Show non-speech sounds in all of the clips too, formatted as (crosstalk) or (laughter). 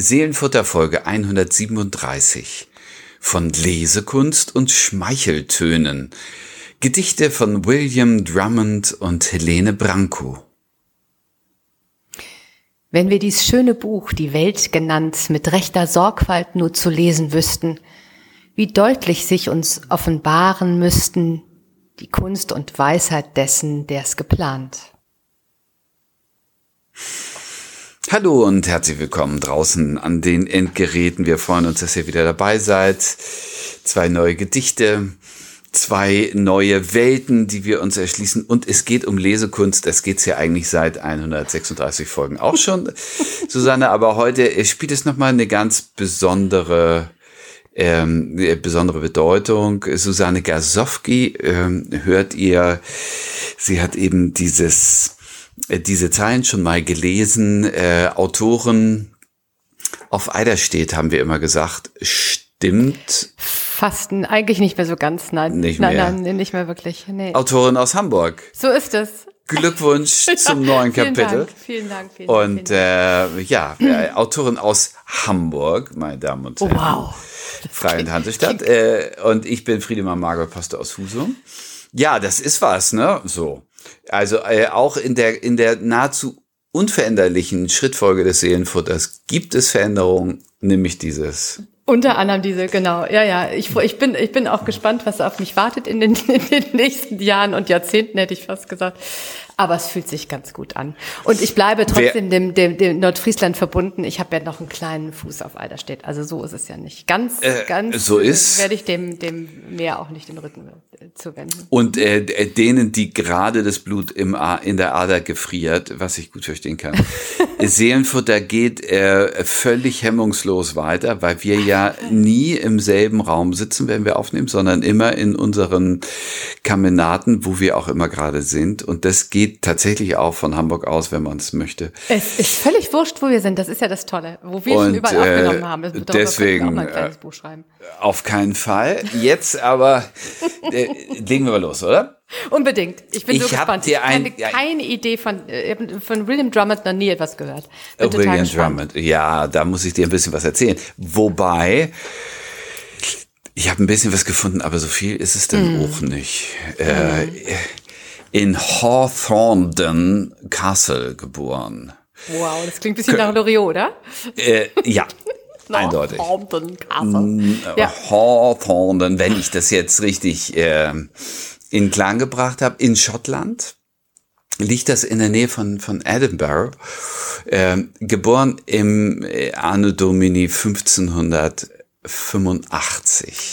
Seelenfutter Folge 137 von Lesekunst und Schmeicheltönen. Gedichte von William Drummond und Helene Branco. Wenn wir dies schöne Buch, die Welt genannt, mit rechter Sorgfalt nur zu lesen wüssten, wie deutlich sich uns offenbaren müssten die Kunst und Weisheit dessen, der es geplant. Hallo und herzlich willkommen draußen an den Endgeräten. Wir freuen uns, dass ihr wieder dabei seid. Zwei neue Gedichte, zwei neue Welten, die wir uns erschließen. Und es geht um Lesekunst. Das geht's ja eigentlich seit 136 Folgen auch schon, (laughs) Susanne. Aber heute spielt es nochmal eine ganz besondere ähm, besondere Bedeutung. Susanne Gasowski ähm, hört ihr, sie hat eben dieses diese Zeilen schon mal gelesen. Äh, Autoren auf Eiderstedt haben wir immer gesagt, stimmt. Fast eigentlich nicht mehr so ganz, nein. Nicht nein, mehr. nein, nicht mehr wirklich. Nee. Autorin aus Hamburg. So ist es. Glückwunsch (laughs) zum neuen Vielen Kapitel. Dank, vielen Dank. Vielen Dank, Und äh, ja, äh, Autorin aus Hamburg, meine Damen und Oh, Herren. wow. Freie und Hansestadt. Äh, und ich bin Friedemann Margot Pastor aus Husum. Ja, das ist was, ne? So. Also äh, auch in der, in der nahezu unveränderlichen Schrittfolge des Seelenfutters gibt es Veränderungen, nämlich dieses. Unter anderem diese, genau. Ja, ja. Ich, ich, bin, ich bin auch gespannt, was auf mich wartet in den, (laughs) in den nächsten Jahren und Jahrzehnten, hätte ich fast gesagt. Aber es fühlt sich ganz gut an. Und ich bleibe trotzdem dem, dem, dem Nordfriesland verbunden. Ich habe ja noch einen kleinen Fuß auf Eiderstedt. Also so ist es ja nicht. Ganz, Äh, ganz so ist- werde ich dem, dem Meer auch nicht den Rücken äh, zuwenden. Und äh, denen, die gerade das Blut im in der Ader gefriert, was ich gut verstehen kann. (laughs) Seelenfutter geht äh, völlig hemmungslos weiter, weil wir ja nie im selben Raum sitzen, wenn wir aufnehmen, sondern immer in unseren Kamenaten, wo wir auch immer gerade sind. Und das geht tatsächlich auch von Hamburg aus, wenn man es möchte. Es ist völlig wurscht, wo wir sind. Das ist ja das Tolle. Wo wir schon Und, überall äh, aufgenommen haben. Das bedeutet, deswegen, wir auch mal ein kleines äh, Buch schreiben. Auf keinen Fall. Jetzt aber (laughs) äh, legen wir mal los, oder? (laughs) Unbedingt. Ich bin so Ich hab gespannt. dir ich ein- habe ja. keine Idee von, äh, ich von William Drummond noch nie etwas gehört. Bin William. Drummond. Ja, da muss ich dir ein bisschen was erzählen. Wobei, ich habe ein bisschen was gefunden, aber so viel ist es dann auch nicht. Äh, in Hawthornden Castle geboren. Wow, das klingt ein bisschen nach Loriot, oder? Äh, ja, (laughs) eindeutig. Hampton Castle. Ja. Hawthornden, wenn ich das jetzt richtig äh, in Klang gebracht habe, in Schottland. Liegt das in der Nähe von, von Edinburgh, ähm, geboren im äh, Anno Domini 1585.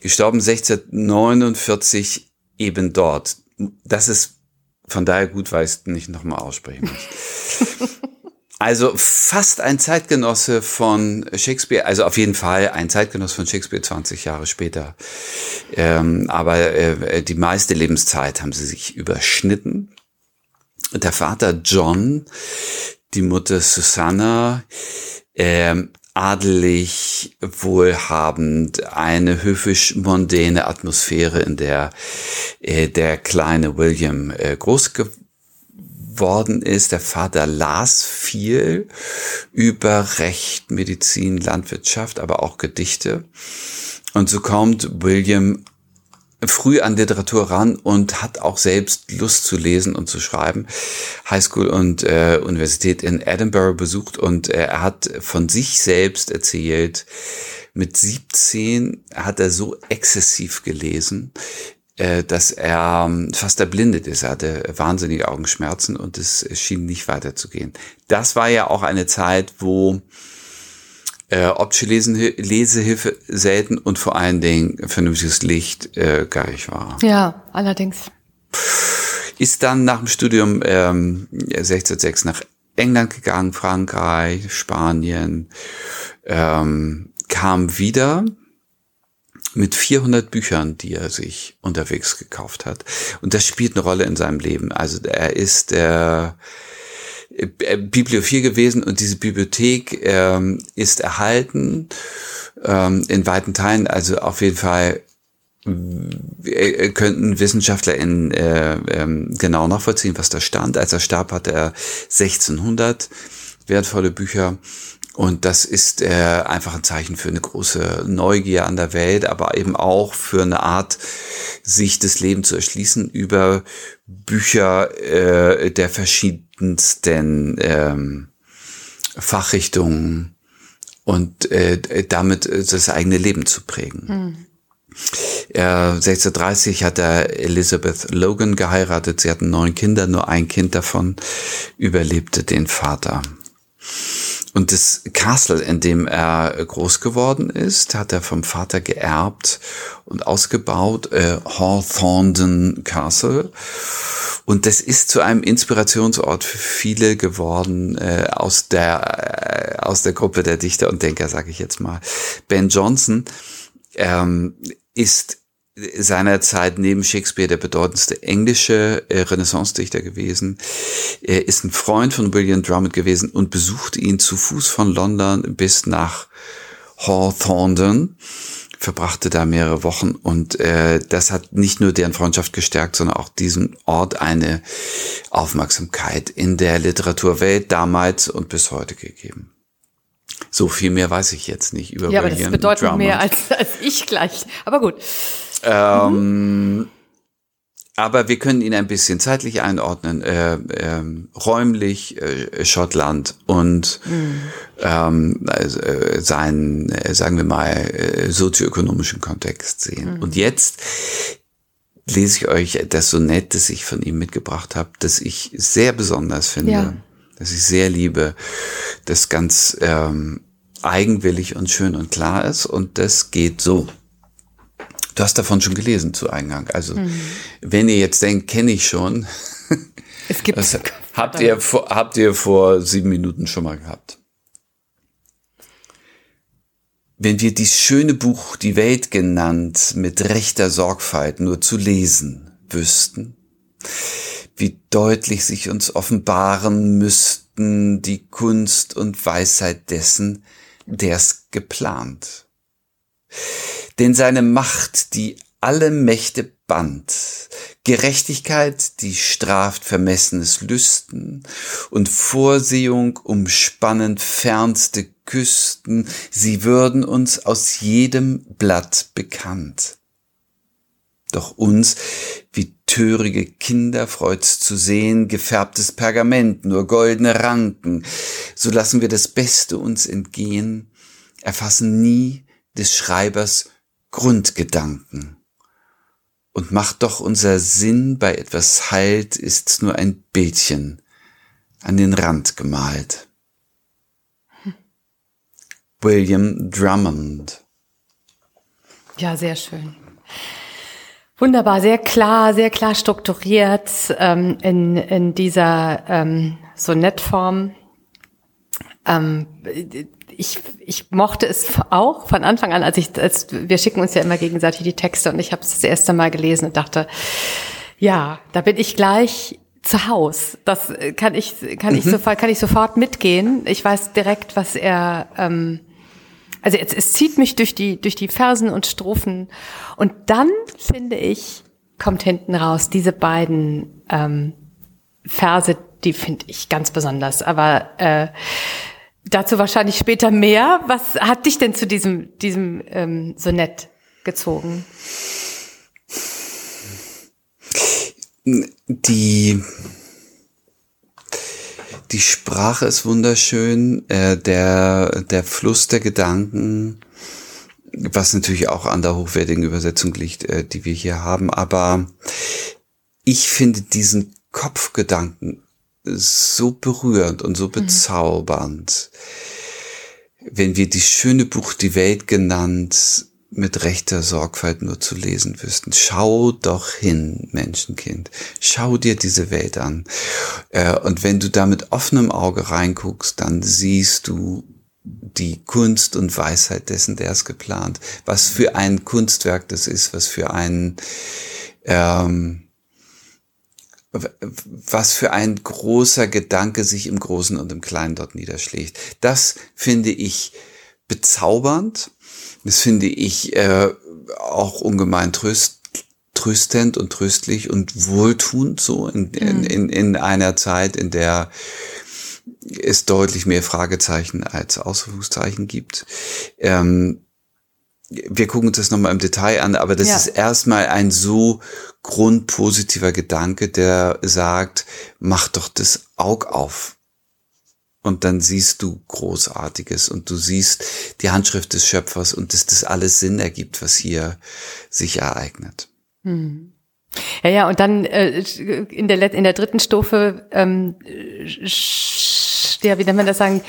Gestorben 1649 eben dort. Das ist von daher gut, weil ich es nicht nochmal aussprechen muss. (laughs) Also fast ein Zeitgenosse von Shakespeare, also auf jeden Fall ein Zeitgenosse von Shakespeare 20 Jahre später. Ähm, aber äh, die meiste Lebenszeit haben sie sich überschnitten. Der Vater John, die Mutter Susanna, ähm, adelig, wohlhabend, eine höfisch-mondäne Atmosphäre, in der äh, der kleine William äh, groß geworden ist. Der Vater las viel über Recht, Medizin, Landwirtschaft, aber auch Gedichte. Und so kommt William früh an Literatur ran und hat auch selbst Lust zu lesen und zu schreiben. Highschool und äh, Universität in Edinburgh besucht und äh, er hat von sich selbst erzählt, mit 17 hat er so exzessiv gelesen, dass er ähm, fast erblindet ist. Er hatte wahnsinnige Augenschmerzen und es schien nicht weiterzugehen. Das war ja auch eine Zeit, wo äh, optische Lesehilfe selten und vor allen Dingen vernünftiges Licht äh, gar nicht war. Ja, allerdings. Ist dann nach dem Studium ähm, 1606 nach England gegangen, Frankreich, Spanien, ähm, kam wieder mit 400 Büchern, die er sich unterwegs gekauft hat. Und das spielt eine Rolle in seinem Leben. Also er ist äh, äh, Bibliophil gewesen und diese Bibliothek ähm, ist erhalten ähm, in weiten Teilen. Also auf jeden Fall äh, könnten Wissenschaftler in, äh, ähm, genau nachvollziehen, was da stand. Als er starb, hatte er 1600 wertvolle Bücher Und das ist äh, einfach ein Zeichen für eine große Neugier an der Welt, aber eben auch für eine Art, sich das Leben zu erschließen über Bücher äh, der verschiedensten ähm, Fachrichtungen und äh, damit das eigene Leben zu prägen. Mhm. Äh, 1630 hat er Elizabeth Logan geheiratet. Sie hatten neun Kinder, nur ein Kind davon überlebte den Vater. Und das Castle, in dem er groß geworden ist, hat er vom Vater geerbt und ausgebaut, äh, Hawthornden Castle. Und das ist zu einem Inspirationsort für viele geworden äh, aus der äh, aus der Gruppe der Dichter und Denker, sage ich jetzt mal. Ben Jonson ähm, ist seinerzeit neben Shakespeare der bedeutendste englische äh, Renaissance-Dichter gewesen. Er ist ein Freund von William Drummond gewesen und besuchte ihn zu Fuß von London bis nach Hawthornden, verbrachte da mehrere Wochen und äh, das hat nicht nur deren Freundschaft gestärkt, sondern auch diesem Ort eine Aufmerksamkeit in der Literaturwelt damals und bis heute gegeben. So viel mehr weiß ich jetzt nicht über Ja, aber das bedeutet Drummond. mehr als, als ich gleich. Aber gut. Ähm, mhm. Aber wir können ihn ein bisschen zeitlich einordnen. Äh, äh, räumlich äh, Schottland und mhm. ähm, also, äh, seinen, äh, sagen wir mal, äh, sozioökonomischen Kontext sehen. Mhm. Und jetzt lese ich euch das Sonett, das ich von ihm mitgebracht habe, das ich sehr besonders finde, ja. das ich sehr liebe, das ganz ähm, eigenwillig und schön und klar ist. Und das geht so. Du hast davon schon gelesen zu Eingang. Also mhm. wenn ihr jetzt denkt, kenne ich schon. (laughs) Es gibt. Das habt ihr, vor, habt ihr vor sieben Minuten schon mal gehabt. Wenn wir dies schöne Buch Die Welt genannt mit rechter Sorgfalt nur zu lesen wüssten, wie deutlich sich uns offenbaren müssten die Kunst und Weisheit dessen, der's geplant denn seine Macht, die alle Mächte band, Gerechtigkeit, die straft vermessenes Lüsten. Und Vorsehung umspannend fernste Küsten, sie würden uns aus jedem Blatt bekannt. Doch uns, wie törige Kinder, freut's zu sehen, gefärbtes Pergament, nur goldene Ranken, so lassen wir das Beste uns entgehen, erfassen nie des Schreibers Grundgedanken. Und macht doch unser Sinn bei etwas Halt, ist's nur ein Bildchen an den Rand gemalt. William Drummond. Ja, sehr schön. Wunderbar, sehr klar, sehr klar strukturiert ähm, in, in dieser ähm, Sonettform. Ähm, ich, ich mochte es auch von Anfang an, als ich, als wir schicken uns ja immer gegenseitig die Texte und ich habe es das erste Mal gelesen und dachte, ja, da bin ich gleich zu Haus. Das kann ich, kann mhm. ich sofort, kann ich sofort mitgehen. Ich weiß direkt, was er, ähm, also es, es zieht mich durch die, durch die Versen und Strophen. Und dann finde ich, kommt hinten raus diese beiden ähm, Verse, die finde ich ganz besonders. Aber äh, Dazu wahrscheinlich später mehr. Was hat dich denn zu diesem, diesem ähm, Sonett gezogen? Die, die Sprache ist wunderschön, äh, der, der Fluss der Gedanken, was natürlich auch an der hochwertigen Übersetzung liegt, äh, die wir hier haben, aber ich finde diesen Kopfgedanken so berührend und so mhm. bezaubernd, mhm. wenn wir die schöne Buch Die Welt genannt mit rechter Sorgfalt nur zu lesen wüssten. Schau doch hin, Menschenkind. Schau dir diese Welt an. Äh, und wenn du da mit offenem Auge reinguckst, dann siehst du die Kunst und Weisheit dessen, der es geplant. Was für ein Kunstwerk das ist, was für ein ähm, was für ein großer Gedanke sich im Großen und im Kleinen dort niederschlägt. Das finde ich bezaubernd. Das finde ich äh, auch ungemein tröst, tröstend und tröstlich und wohltuend so in, in, mhm. in, in einer Zeit, in der es deutlich mehr Fragezeichen als Ausrufungszeichen gibt. Ähm, wir gucken uns das nochmal im Detail an, aber das ja. ist erstmal ein so grundpositiver Gedanke, der sagt, mach doch das Aug auf. Und dann siehst du Großartiges und du siehst die Handschrift des Schöpfers und dass das alles Sinn ergibt, was hier sich ereignet. Hm. Ja, ja, und dann äh, in, der, in der dritten Stufe ähm, ja, wie nennt man das sagen,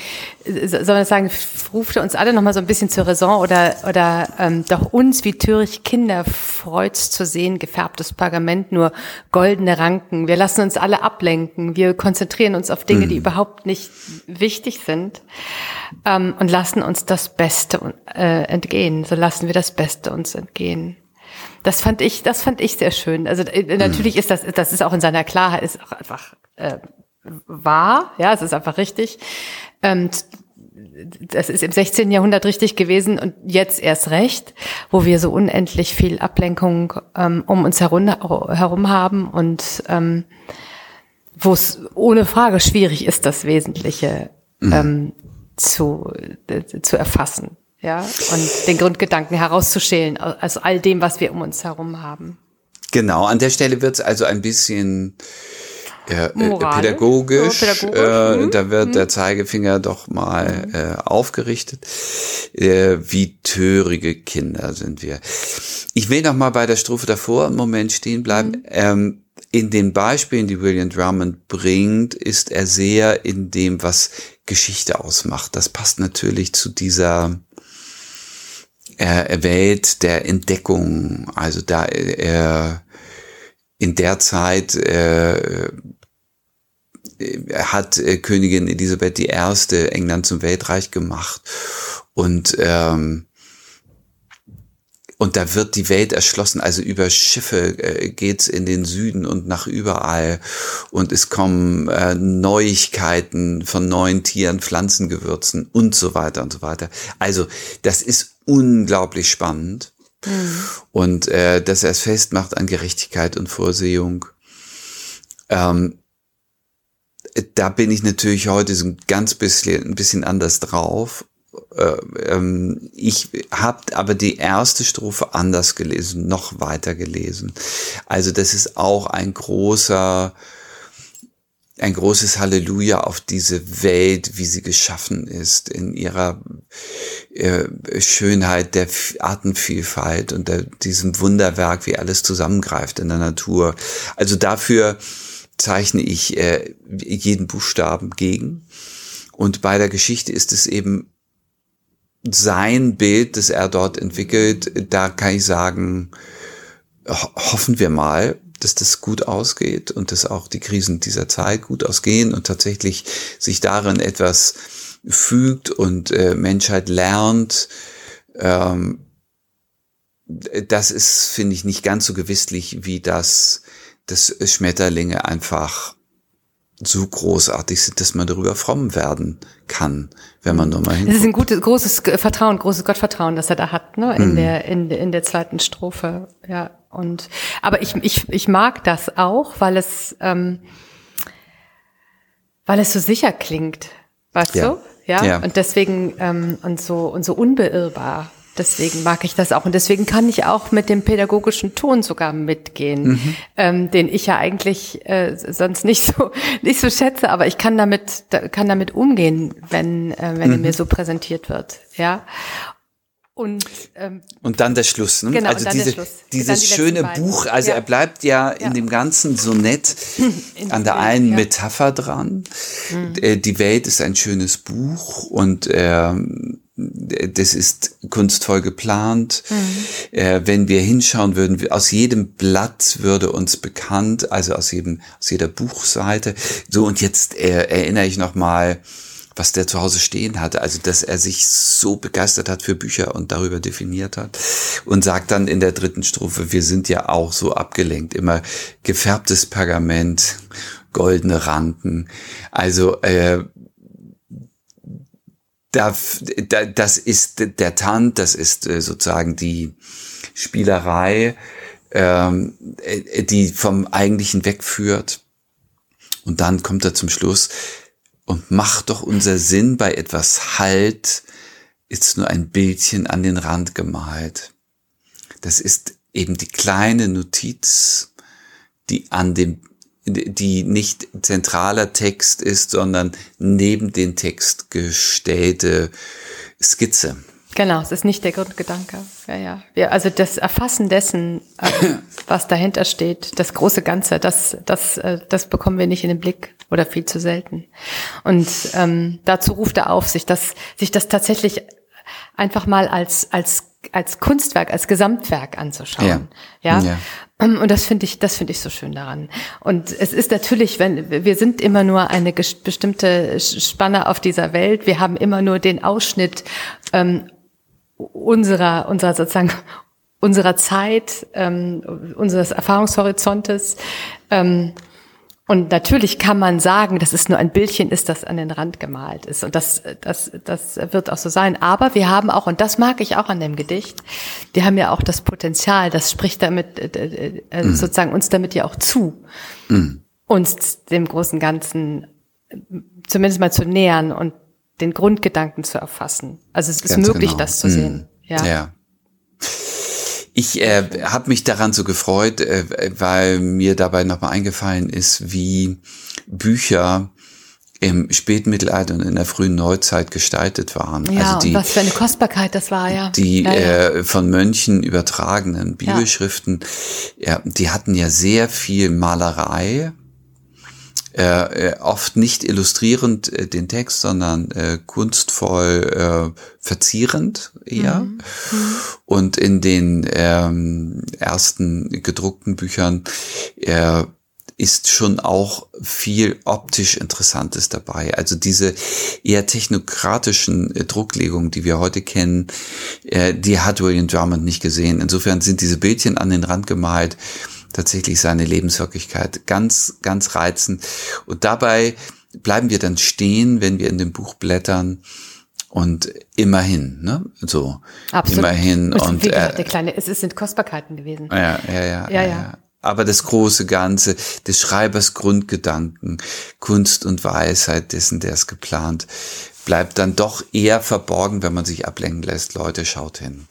soll man sagen, ruft er uns alle nochmal so ein bisschen zur Raison oder, oder ähm, doch uns wie töricht Kinder freut's zu sehen, gefärbtes Pergament, nur goldene Ranken. Wir lassen uns alle ablenken. Wir konzentrieren uns auf Dinge, mhm. die überhaupt nicht wichtig sind ähm, und lassen uns das Beste äh, entgehen. So lassen wir das Beste uns entgehen. Das fand ich, das fand ich sehr schön. Also äh, natürlich ist das, das ist auch in seiner Klarheit, ist auch einfach äh, wahr, ja, es ist einfach richtig. Ähm, das ist im 16. Jahrhundert richtig gewesen und jetzt erst recht, wo wir so unendlich viel Ablenkung ähm, um uns herum, herum haben und ähm, wo es ohne Frage schwierig ist, das Wesentliche mhm. ähm, zu, äh, zu erfassen, ja, und den Grundgedanken herauszuschälen aus all dem, was wir um uns herum haben. Genau, an der Stelle wird es also ein bisschen äh, pädagogisch, ja, pädagogisch. Äh, hm. da wird hm. der Zeigefinger doch mal hm. äh, aufgerichtet. Äh, wie törige Kinder sind wir. Ich will noch mal bei der Strophe davor einen Moment stehen bleiben. Hm. Ähm, in den Beispielen, die William Drummond bringt, ist er sehr in dem, was Geschichte ausmacht. Das passt natürlich zu dieser äh, Welt der Entdeckung. Also da er in der Zeit äh, hat äh, Königin Elisabeth I. England zum Weltreich gemacht und ähm, und da wird die Welt erschlossen, also über Schiffe äh, geht's in den Süden und nach überall. Und es kommen äh, Neuigkeiten von neuen Tieren, Pflanzengewürzen und so weiter und so weiter. Also das ist unglaublich spannend. Mhm. Und äh, dass er es festmacht an Gerechtigkeit und Vorsehung. Ähm, da bin ich natürlich heute so ein ganz bisschen, ein bisschen anders drauf. Äh, ähm, ich habe aber die erste Strophe anders gelesen, noch weiter gelesen. Also das ist auch ein großer, ein großes Halleluja auf diese Welt, wie sie geschaffen ist, in ihrer äh, Schönheit der Artenvielfalt und der, diesem Wunderwerk, wie alles zusammengreift in der Natur. Also dafür zeichne ich äh, jeden Buchstaben gegen. Und bei der Geschichte ist es eben sein Bild, das er dort entwickelt. Da kann ich sagen, ho hoffen wir mal, dass das gut ausgeht und dass auch die Krisen dieser Zeit gut ausgehen und tatsächlich sich darin etwas fügt und äh, Menschheit lernt. Ähm, das ist, finde ich, nicht ganz so gewisslich wie das dass Schmetterlinge einfach so großartig sind, dass man darüber fromm werden kann, wenn man nur mal hinguckt. Das ist ein gutes, großes Vertrauen, großes Gottvertrauen, das er da hat, ne, in mhm. der, in, in der zweiten Strophe, ja. Und, aber ich, ich, ich mag das auch, weil es, ähm, weil es so sicher klingt, weißt ja. du? Ja? ja. Und deswegen, ähm, und so, und so unbeirrbar. Deswegen mag ich das auch. Und deswegen kann ich auch mit dem pädagogischen Ton sogar mitgehen, mhm. ähm, den ich ja eigentlich äh, sonst nicht so, (laughs) nicht so schätze, aber ich kann damit, kann damit umgehen, wenn, äh, wenn mhm. er mir so präsentiert wird. Ja. Und, ähm, und dann der Schluss. Ne? Genau, also diese, dieses die schöne Buch, also ja. er bleibt ja, ja, in dem ganzen Sonett (laughs) an der einen ja. Metapher dran. Mhm. Äh, die Welt ist ein schönes Buch und ähm, das ist kunstvoll geplant. Mhm. Äh, wenn wir hinschauen würden, aus jedem Blatt würde uns bekannt, also aus jedem, aus jeder Buchseite. So und jetzt äh, erinnere ich noch mal, was der zu Hause stehen hatte, also dass er sich so begeistert hat für Bücher und darüber definiert hat und sagt dann in der dritten Strophe, wir sind ja auch so abgelenkt, immer gefärbtes Pergament, goldene Ranken, also äh, da, da, das ist der Tant, das ist äh, sozusagen die Spielerei, ähm, äh, die vom Eigentlichen wegführt. Und dann kommt er zum Schluss, und macht doch unser Sinn bei etwas Halt, ist nur ein Bildchen an den Rand gemalt. Das ist eben die kleine Notiz, die an dem, die nicht zentraler Text ist, sondern neben den Text gestellte Skizze. Genau, es ist nicht der Grundgedanke. Ja, ja. Wir, also das Erfassen dessen, äh, (clears throat) was dahinter steht, das große Ganze, das, das, äh, das bekommen wir nicht in den Blick oder viel zu selten. Und ähm, dazu ruft er auf, sich das, sich das tatsächlich einfach mal als als als Kunstwerk, als Gesamtwerk anzuschauen. Ja. ja? ja. Und das finde ich, das finde ich so schön daran. Und es ist natürlich, wenn wir sind immer nur eine bestimmte Spanne auf dieser Welt. Wir haben immer nur den Ausschnitt ähm, unserer, unserer sozusagen unserer Zeit, ähm, unseres Erfahrungshorizontes. Ähm, und natürlich kann man sagen, dass es nur ein Bildchen ist, das an den Rand gemalt ist. Und das, das, das wird auch so sein. Aber wir haben auch, und das mag ich auch an dem Gedicht, wir haben ja auch das Potenzial, das spricht damit, äh, äh, mhm. sozusagen uns damit ja auch zu, mhm. uns dem großen Ganzen zumindest mal zu nähern und den Grundgedanken zu erfassen. Also es ist Ganz möglich, genau. das zu sehen. Mhm. Ja. ja. Ich äh, habe mich daran so gefreut, äh, weil mir dabei nochmal eingefallen ist, wie Bücher im Spätmittelalter und in der frühen Neuzeit gestaltet waren. Ja, also die, was für eine Kostbarkeit das war, ja. Die ja, ja. Äh, von Mönchen übertragenen Bibelschriften, ja. ja, die hatten ja sehr viel Malerei, äh, äh, oft nicht illustrierend äh, den Text, sondern äh, kunstvoll äh, verzierend eher. Mhm. mhm. Und in den ähm, ersten gedruckten Büchern äh, ist schon auch viel optisch Interessantes dabei. Also diese eher technokratischen äh, Drucklegungen, die wir heute kennen, äh, die hat William Drummond nicht gesehen. Insofern sind diese Bildchen an den Rand gemalt tatsächlich seine Lebenswirklichkeit ganz, ganz reizend. Und dabei bleiben wir dann stehen, wenn wir in dem Buch blättern. Und immerhin, ne? So. Absolut. Immerhin. Und, und wie gesagt, äh, der kleine, es sind Kostbarkeiten gewesen. Ja, ja, ja. ja, ja. ja. Aber das große Ganze des Schreibers Grundgedanken, Kunst und Weisheit dessen, der es geplant, bleibt dann doch eher verborgen, wenn man sich ablenken lässt. Leute, schaut hin.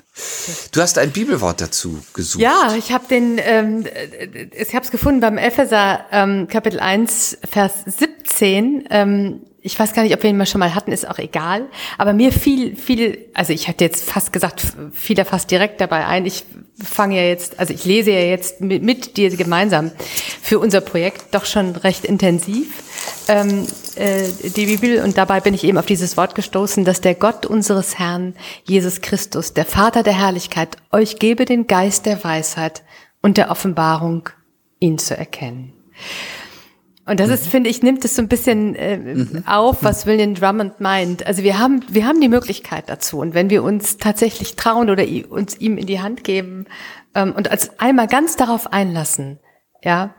Du hast ein Bibelwort dazu gesucht. Ja, ich habe den, ähm, ich habe es gefunden beim Epheser ähm, Kapitel 1, Vers 17. Ähm, ich weiß gar nicht, ob wir ihn mal schon mal hatten, ist auch egal. Aber mir fiel viel, also ich hatte jetzt fast gesagt, fiel er fast direkt dabei ein. Ich fange ja jetzt, also ich lese ja jetzt mit, mit dir gemeinsam für unser Projekt doch schon recht intensiv ähm, äh, die Bibel und dabei bin ich eben auf dieses Wort gestoßen, dass der Gott unseres Herrn Jesus Christus, der Vater der Herrlichkeit, euch gebe den Geist der Weisheit und der Offenbarung, ihn zu erkennen. Und das ist, mhm. finde ich, nimmt es so ein bisschen äh, mhm. auf, was William Drummond meint. Also wir haben, wir haben die Möglichkeit dazu. Und wenn wir uns tatsächlich trauen oder uns ihm in die Hand geben ähm, und als einmal ganz darauf einlassen, ja,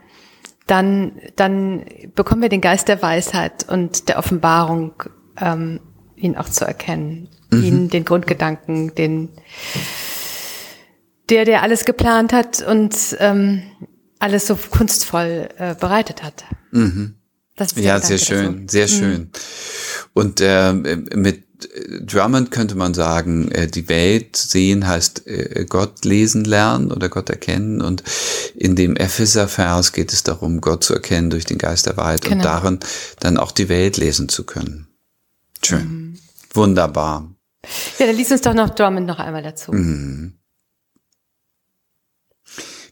dann, dann bekommen wir den Geist der Weisheit und der Offenbarung, ähm, ihn auch zu erkennen, mhm. ihn, den Grundgedanken, den, der, der alles geplant hat und ähm, alles so kunstvoll äh, bereitet hat. Mhm. ja, sehr schön, dazu. sehr mhm. schön. Und äh, mit Drummond könnte man sagen, äh, die Welt sehen heißt äh, Gott lesen lernen oder Gott erkennen. Und in dem Epheser-Vers geht es darum, Gott zu erkennen durch den Geist der Wahrheit genau. und darin dann auch die Welt lesen zu können. Schön. Mhm. Wunderbar. Ja, dann liest uns doch noch Drummond noch einmal dazu. Mhm.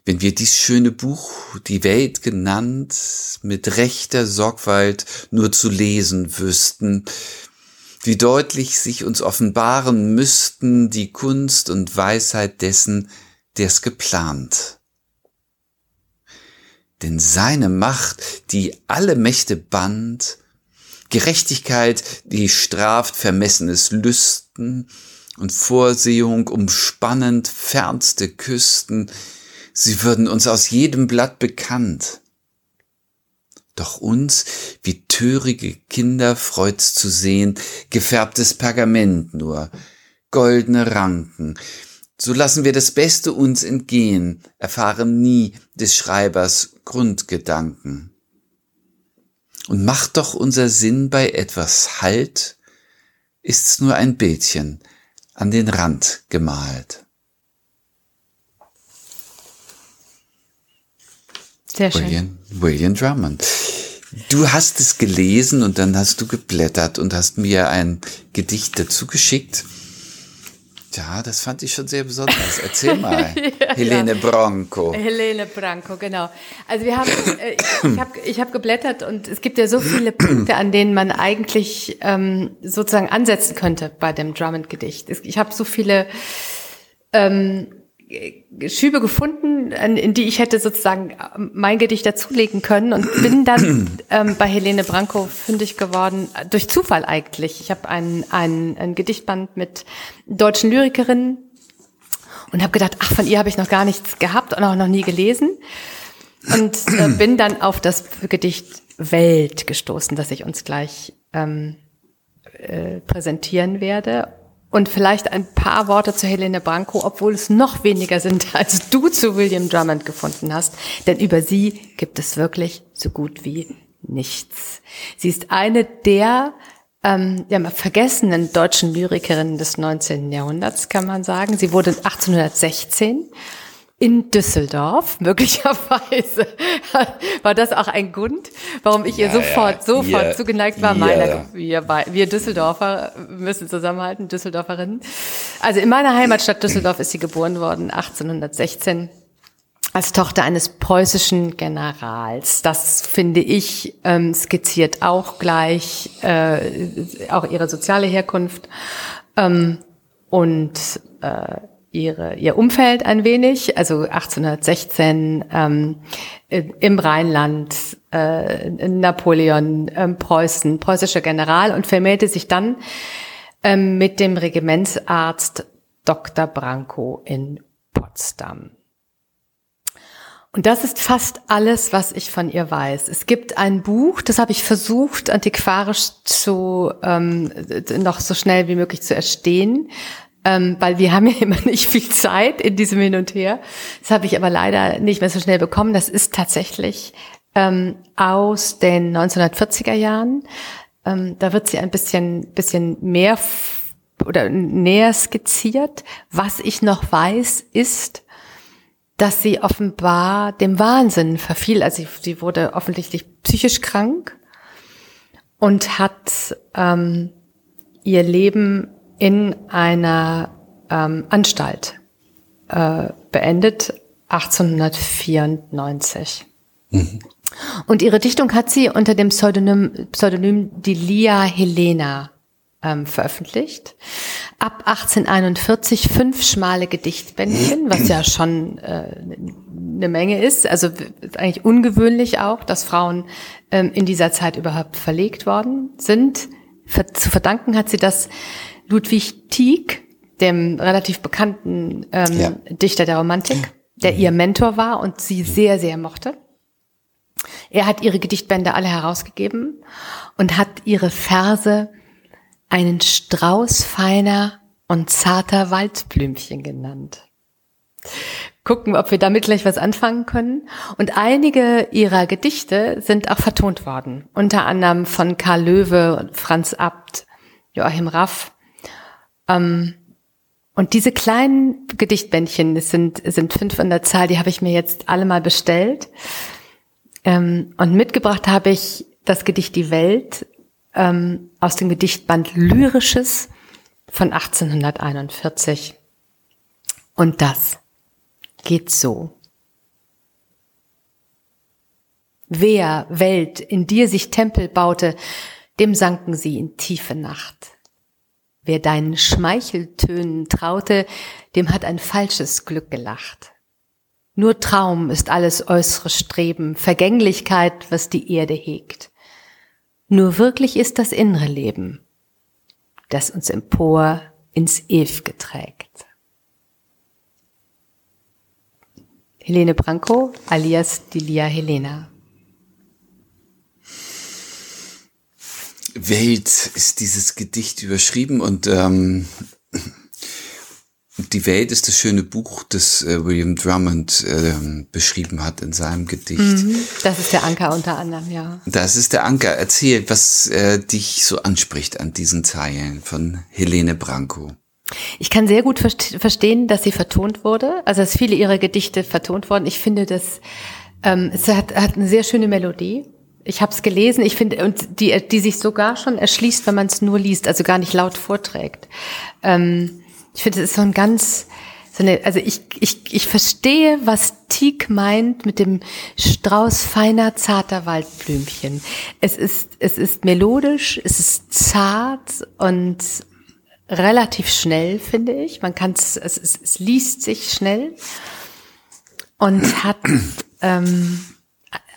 Wenn wir dies schöne Buch, die Welt genannt, mit rechter Sorgfalt nur zu lesen wüssten, wie deutlich sich uns offenbaren müssten die Kunst und Weisheit dessen, der es geplant. Denn seine Macht, die alle Mächte band, Gerechtigkeit, die straft vermessenes Lüsten und Vorsehung umspannend fernste Küsten, sie würden uns aus jedem Blatt bekannt. Doch uns, wie törige Kinder, freut's zu sehen, gefärbtes Pergament nur, goldene Ranken. So lassen wir das Beste uns entgehen, erfahren nie des Schreibers Grundgedanken. Und macht doch unser Sinn bei etwas Halt, ist's nur ein Bildchen an den Rand gemalt. Sehr schön. William, William Drummond. Du hast es gelesen und dann hast du geblättert und hast mir ein Gedicht dazu geschickt. Ja, das fand ich schon sehr besonders. Erzähl (laughs) mal. ja, Helene ja. Branco. Helene Branco, genau. Also wir haben, äh, ich habe ich hab geblättert und es gibt ja so viele Punkte, an denen man eigentlich ähm, sozusagen ansetzen könnte bei dem Drummond-Gedicht. Ich habe so viele ähm, Schübe gefunden, in die ich hätte sozusagen mein Gedicht dazulegen können und bin dann (clears throat) ähm, bei Helene Branko fündig geworden, durch Zufall eigentlich. Ich habe ein, ein, ein Gedichtband mit deutschen Lyrikerinnen und habe gedacht, ach, von ihr habe ich noch gar nichts gehabt und auch noch nie gelesen. Und äh, (clears throat) bin dann auf das Gedicht Welt gestoßen, das ich uns gleich ähm, äh, präsentieren werde und vielleicht ein paar Worte zu Helene Branco, obwohl es noch weniger sind, (laughs) als du zu William Drummond gefunden hast. Denn über sie gibt es wirklich so gut wie nichts. Sie ist eine der ähm, ja, vergessenen deutschen Lyrikerinnen des 19. Jahrhunderts, kann man sagen. Sie wurde 1816 in Düsseldorf, (laughs) möglicherweise war das auch ein Grund, warum ich ihr ja, sofort, ja, sofort ihr, zugeneigt war. Meiner, wir, wir Düsseldorfer müssen zusammenhalten, Düsseldorferinnen. Also in meiner Heimatstadt Düsseldorf ist sie geboren worden, 1816 als Tochter eines preußischen Generals. Das finde ich ähm, skizziert auch gleich äh, auch ihre soziale Herkunft ähm, und äh, ihre, ihr Umfeld ein wenig, also 1816 ähm, im Rheinland, äh, Napoleon, ähm, Preußen, preußischer General und vermählte sich dann ähm, mit dem Regimentsarzt Dr. Branko in Potsdam. Und das ist fast alles, was ich von ihr weiß. Es gibt ein Buch, das habe ich versucht, antiquarisch zu ähm, noch so schnell wie möglich zu erstehen ähm, weil wir haben ja (laughs) immer nicht viel Zeit in diesem Hin und Her. Das habe ich aber leider nicht mehr so schnell bekommen. Das ist tatsächlich ähm, aus den 1940er Jahren. Ähm, da wird sie ein bisschen, bisschen mehr oder näher skizziert. Was ich noch weiß, ist, dass sie offenbar dem Wahnsinn verfiel. Also sie, sie wurde offensichtlich psychisch krank und hat ähm, ihr Leben in einer ähm, Anstalt äh, beendet, 1894. Mhm. Und ihre Dichtung hat sie unter dem Pseudonym, Pseudonym Delia Helena ähm, veröffentlicht. Ab 1841 fünf schmale Gedichtbändchen, was ja schon äh, eine Menge ist. Also eigentlich ungewöhnlich auch, dass Frauen ähm, in dieser Zeit überhaupt verlegt worden sind. Ver zu verdanken hat sie das Ludwig Tieck, dem relativ bekannten ähm, ja. Dichter der Romantik, der mhm. ihr Mentor war und sie sehr, sehr mochte. Er hat ihre Gedichtbände alle herausgegeben und hat ihre Verse einen Strauß feiner und zarter Waldblümchen genannt. Gucken, ob wir damit gleich was anfangen können. Und einige ihrer Gedichte sind auch vertont worden. Unter anderem von Karl Löwe, Franz Abt, Joachim Raff ähm, und diese kleinen Gedichtbändchen, das sind, sind fünf an der Zahl, die habe ich mir jetzt alle mal bestellt. Ähm, und mitgebracht habe ich das Gedicht Die Welt ähm, aus dem Gedichtband Lyrisches von 1841. Und das geht so. Wer, Welt, in dir sich Tempel baute, dem sanken sie in tiefe Nacht. Wer deinen Schmeicheltönen traute, dem hat ein falsches Glück gelacht. Nur Traum ist alles äußere Streben, Vergänglichkeit, was die Erde hegt. Nur wirklich ist das innere Leben, das uns empor ins Ew'ge trägt. Helene Branko alias Dilia Helena. Welt ist dieses Gedicht überschrieben und ähm, Die Welt ist das schöne Buch, das äh, William Drummond äh, beschrieben hat in seinem Gedicht. Mhm. Das ist der Anker unter anderem, ja. Das ist der Anker. Erzähl, was äh, dich so anspricht an diesen Zeilen von Helene Branco. Ich kann sehr gut verstehen, dass sie vertont wurde, also dass viele ihrer Gedichte vertont wurden. Ich finde, dass ähm, es hat, hat eine sehr schöne Melodie. Ich habe es gelesen, ich finde, und die, die sich sogar schon erschließt, wenn man es nur liest, also gar nicht laut vorträgt. Ähm, ich finde, es ist so ein ganz, so eine, also ich, ich, ich verstehe, was Tieck meint mit dem Strauß feiner, zarter Waldblümchen. Es ist, es ist melodisch, es ist zart und relativ schnell, finde ich. Man kann es, es, es liest sich schnell und hat ähm,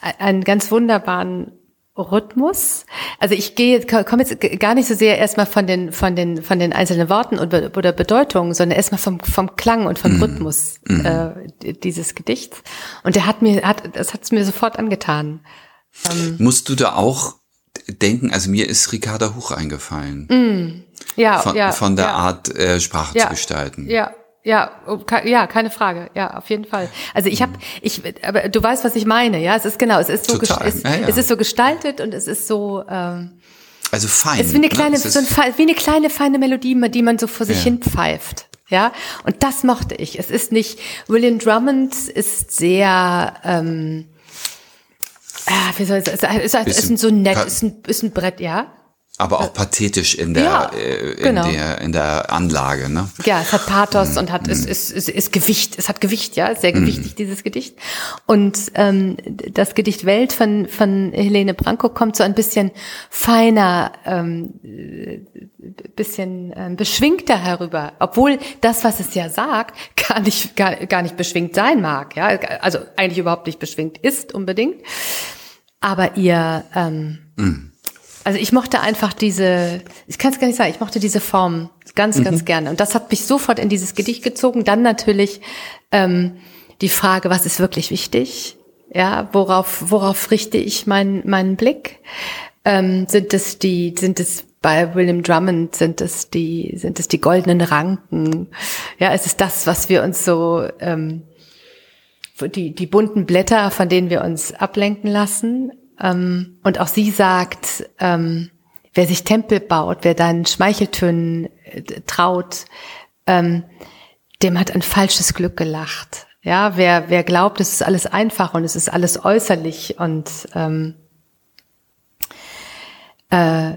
einen ganz wunderbaren Rhythmus. Also ich gehe, komme jetzt gar nicht so sehr erstmal von den, von den, von den einzelnen Worten oder, oder Bedeutungen, sondern erstmal vom, vom Klang und vom mm. Rhythmus mm. Äh, dieses Gedichts. Und der hat mir, hat, das hat es mir sofort angetan. Ähm, Musst du da auch denken, also mir ist Ricarda Huch eingefallen. Mm. Ja, von, ja, von der ja. Art äh, Sprache ja, zu gestalten. Ja, ja, oh, ja, keine Frage. Ja, auf jeden Fall. Also ich habe, ich, aber du weißt, was ich meine. Ja, es ist genau, es ist so, Total. es, ja, ja. es ist so gestaltet und es ist so. Ähm, also fein. Es ist wie eine ne? kleine, Es so ein, ist- wie eine kleine feine Melodie, die man so vor sich Ja. hin pfeift. Ja, und das mochte ich. Es ist nicht. William Drummond ist sehr. Ähm, ah, wie soll ich sagen? Es ist, Bisschen ist so nett, pa- ist ein, ist ein Brett, ja. Aber auch pathetisch in der, Ja, äh, in genau. der, in der Anlage, ne? Ja, es hat Pathos und Mhm. hat es ist, ist, ist Gewicht. Es hat Gewicht, ja, sehr gewichtig dieses Gedicht. Und ähm, das Gedicht Welt von von Helene Branco kommt so ein bisschen feiner, ähm, äh, bisschen ähm, beschwingter herüber, obwohl das, was es ja sagt, (laughs) gar nicht gar, gar nicht beschwingt sein mag. Ja, also eigentlich überhaupt nicht beschwingt ist unbedingt. Aber ihr ähm, also ich mochte einfach diese, ich kann es gar nicht sagen, ich mochte diese Form ganz, ganz gerne. Und das hat mich sofort in dieses Gedicht gezogen. Dann natürlich ähm, die Frage, was ist wirklich wichtig? Ja, worauf, worauf richte ich meinen meinen Blick? Ähm, sind es die, sind es bei William Drummond, sind es die, sind es die goldenen Ranken? Ja, ist es das, was wir uns so ähm, die, die bunten Blätter, von denen wir uns ablenken lassen. Ähm, und auch sie sagt, ähm, wer sich Tempel baut, wer deinen Schmeicheltönen äh, traut, ähm, dem hat ein falsches Glück gelacht. Ja, wer, wer glaubt, es ist alles einfach und es ist alles äußerlich und ähm, äh,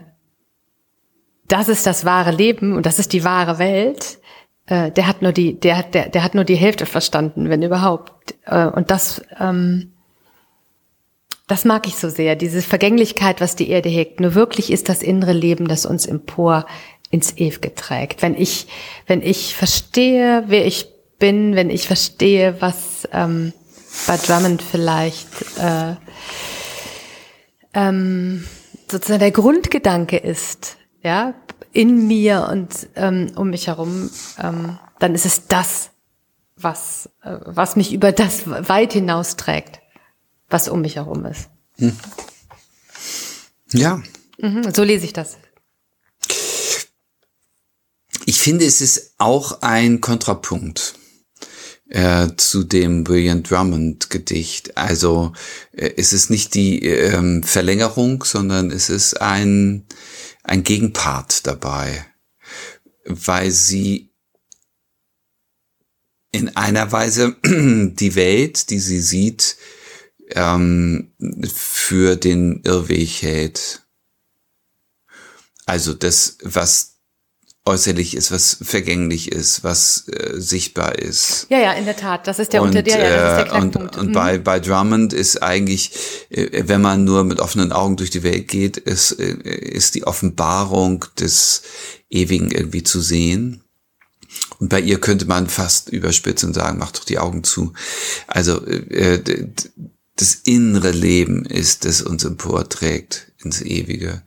das ist das wahre Leben und das ist die wahre Welt, äh, der hat nur die, der hat, der, der hat nur die Hälfte verstanden, wenn überhaupt. Äh, und das, ähm, das mag ich so sehr, diese Vergänglichkeit, was die Erde hegt. Nur wirklich ist das innere Leben, das uns empor ins Ewige trägt. Wenn ich, wenn ich verstehe, wer ich bin, wenn ich verstehe, was ähm, bei Drummond vielleicht äh, ähm, sozusagen der Grundgedanke ist, ja, in mir und ähm, um mich herum, ähm, dann ist es das, was, äh, was mich über das weit hinaus trägt, was um mich herum ist. Ja. Mhm, so lese ich das. Ich finde, es ist auch ein Kontrapunkt äh, zu dem William Drummond Gedicht. Also äh, es ist nicht die ähm, Verlängerung, sondern es ist ein, ein Gegenpart dabei, weil sie in einer Weise (clears throat) die Welt, die sie sieht, ähm, für den Irrweg hält. Also das, was äußerlich ist, was vergänglich ist, was äh, sichtbar ist. Ja, ja, in der Tat. Das ist der und, unter der, ja, der äh, und, und Mhm. bei, bei Drummond ist eigentlich, äh, wenn man nur mit offenen Augen durch die Welt geht, ist, äh, ist die Offenbarung des Ewigen irgendwie zu sehen. Und bei ihr könnte man fast überspitzen und sagen, mach doch die Augen zu. Also äh, das innere Leben ist, das uns emporträgt ins Ewige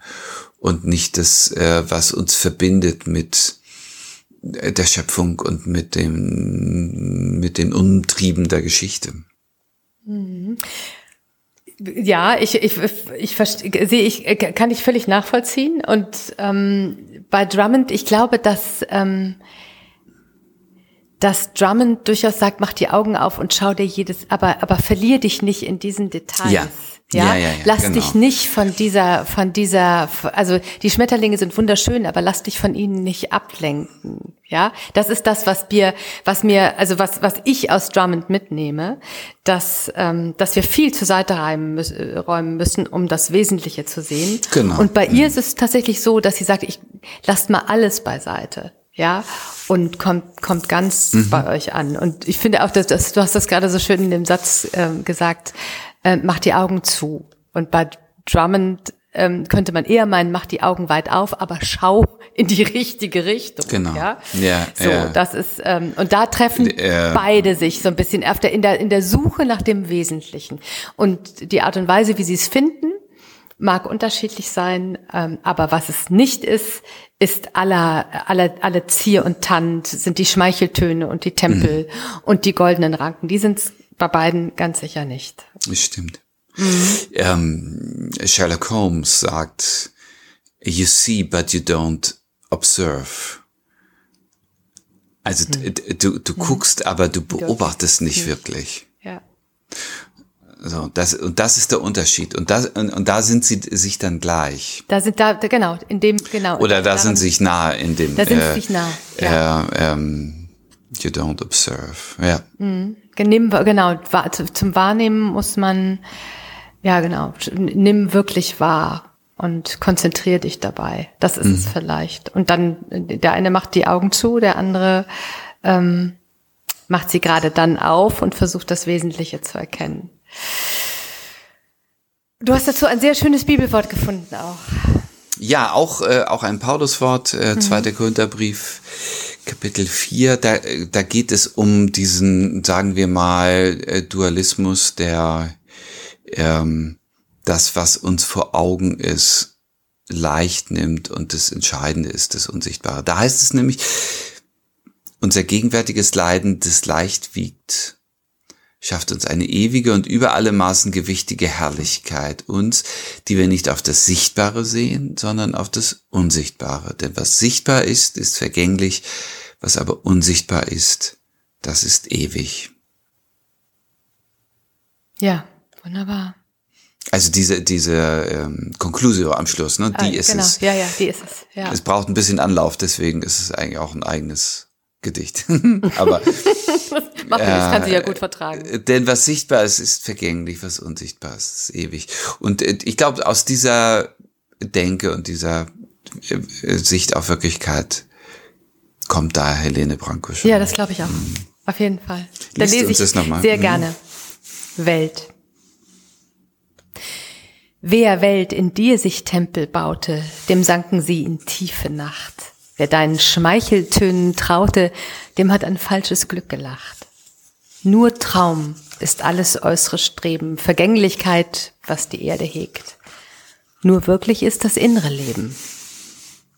und nicht das, äh, was uns verbindet mit äh, der Schöpfung und mit dem mit den Umtrieben der Geschichte. Ja, ich, ich, ich verstehe, ich, kann ich völlig nachvollziehen. Und ähm, bei Drummond, ich glaube, dass ähm, dass Drummond durchaus sagt, mach die Augen auf und schau dir jedes, aber, aber verlier dich nicht in diesen Details. Ja. Ja, Ja, ja, ja, lass genau. dich nicht von dieser, von dieser, also die Schmetterlinge sind wunderschön, aber lass dich von ihnen nicht ablenken. Ja, das ist das, was wir, was mir, also was, was ich aus Drummond mitnehme, dass, ähm, dass wir viel zur Seite räumen, müß, äh, räumen müssen, um das Wesentliche zu sehen. Genau. Und bei ihr ist es tatsächlich so, dass sie sagt, ich lasst mal alles beiseite. Ja, und kommt, kommt ganz Mhm. bei euch an. Und ich finde auch, dass, dass du hast das gerade so schön in dem Satz ähm, gesagt, äh, mach die Augen zu. Und bei Drummond ähm, könnte man eher meinen, mach die Augen weit auf, aber schau (laughs) in die richtige Richtung. Genau. Ja, Ja, so, ja. das ist, ähm, und da treffen Äh, beide sich so ein bisschen auf der, in, der, in der Suche nach dem Wesentlichen. Und die Art und Weise, wie sie es finden, mag unterschiedlich sein, ähm, aber was es nicht ist, ist aller, alle, alle Zier und Tand, sind die Schmeicheltöne und die Tempel Mhm. und die goldenen Ranken. Die sind bei beiden ganz sicher nicht. Das stimmt. Ähm, Sherlock Holmes sagt, you see, but you don't observe. Also d- du, du guckst, aber du beobachtest nicht wirklich. So, das, und das ist der Unterschied. Und, das, und, und da sind sie sich dann gleich. Da sind da, genau, in dem, genau. Oder da sind sie sich nah in dem. Da sind sie äh, sich nah, ja. Äh, ähm, you don't observe. Ja. Nimm, genau, zum Wahrnehmen muss man, ja genau, nimm wirklich wahr und konzentrier dich dabei. Das ist es vielleicht. Und dann, der eine macht die Augen zu, der andere ähm, macht sie gerade dann auf und versucht das Wesentliche zu erkennen. Du hast dazu ein sehr schönes Bibelwort gefunden auch. Ja, auch, äh, auch ein Pauluswort, äh, zweiter Korintherbrief, Kapitel 4, da, da geht es um diesen, sagen wir mal, äh, Dualismus, der ähm, das, was uns vor Augen ist, leicht nimmt und das Entscheidende ist das Unsichtbare. Da heißt es nämlich, unser gegenwärtiges Leiden, das leicht wiegt, schafft uns eine ewige und über alle Maßen gewichtige Herrlichkeit, uns, die wir nicht auf das Sichtbare sehen, sondern auf das Unsichtbare. Denn was sichtbar ist, ist vergänglich, was aber unsichtbar ist, das ist ewig. Ja, wunderbar. Also diese, diese ähm, Conclusio am Schluss, ne, die Ah, ist genau. es. Ja, ja, die ist es. Ja. Es braucht ein bisschen Anlauf, deswegen ist es eigentlich auch ein eigenes Gedicht. (laughs) Aber (laughs) Macht nichts, kann sie ja gut vertragen. Äh, Denn was sichtbar ist, ist vergänglich, was unsichtbar ist, ist ewig. Und äh, ich glaube, aus dieser Denke und dieser äh, Sicht auf Wirklichkeit kommt da Helene Branko schon. Ja, das glaube ich auch. Auf jeden Fall. Dann Liest lese ich das noch mal. sehr Mhm. gerne. Welt. Wer Welt in dir sich Tempel baute, dem sanken sie in tiefe Nacht. Wer deinen Schmeicheltönen traute, dem hat ein falsches Glück gelacht. Nur Traum ist alles äußere Streben, Vergänglichkeit, was die Erde hegt. Nur wirklich ist das innere Leben,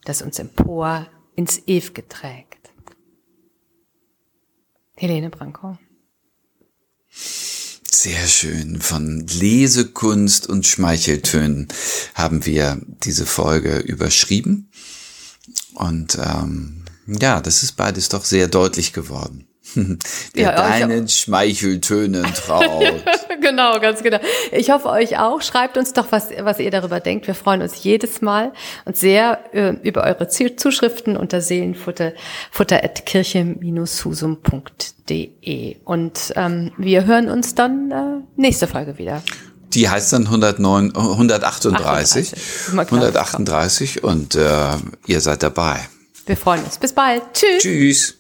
das uns empor ins Ew'ge trägt. Helene Branko. Sehr schön. Von Lesekunst und Schmeicheltönen haben wir diese Folge überschrieben. Und ähm, ja, das ist beides doch sehr deutlich geworden. (laughs) Der Ja, deinen Schmeicheltönen traut. (laughs) Genau, ganz genau. Ich hoffe euch auch. Schreibt uns doch, was, was ihr darüber denkt. Wir freuen uns jedes Mal und sehr äh, über eure Zu- Zuschriften unter seelenfutter husumde Und ähm, wir hören uns dann äh, nächste Folge wieder. Die heißt dann 109, 138. 38. Mal klar. 138 und äh, ihr seid dabei. Wir freuen uns. Bis bald. Tschüss. Tschüss.